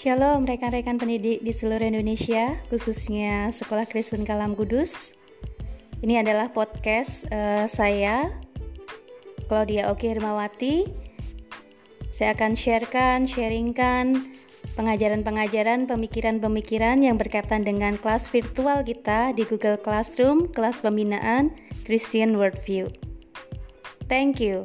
Shalom rekan-rekan pendidik di seluruh Indonesia, khususnya Sekolah Kristen Kalam Kudus. Ini adalah podcast uh, saya, Claudia Oki Hermawati. Saya akan sharekan, sharingkan pengajaran-pengajaran, pemikiran-pemikiran yang berkaitan dengan kelas virtual kita di Google Classroom, kelas pembinaan Christian Worldview. Thank you.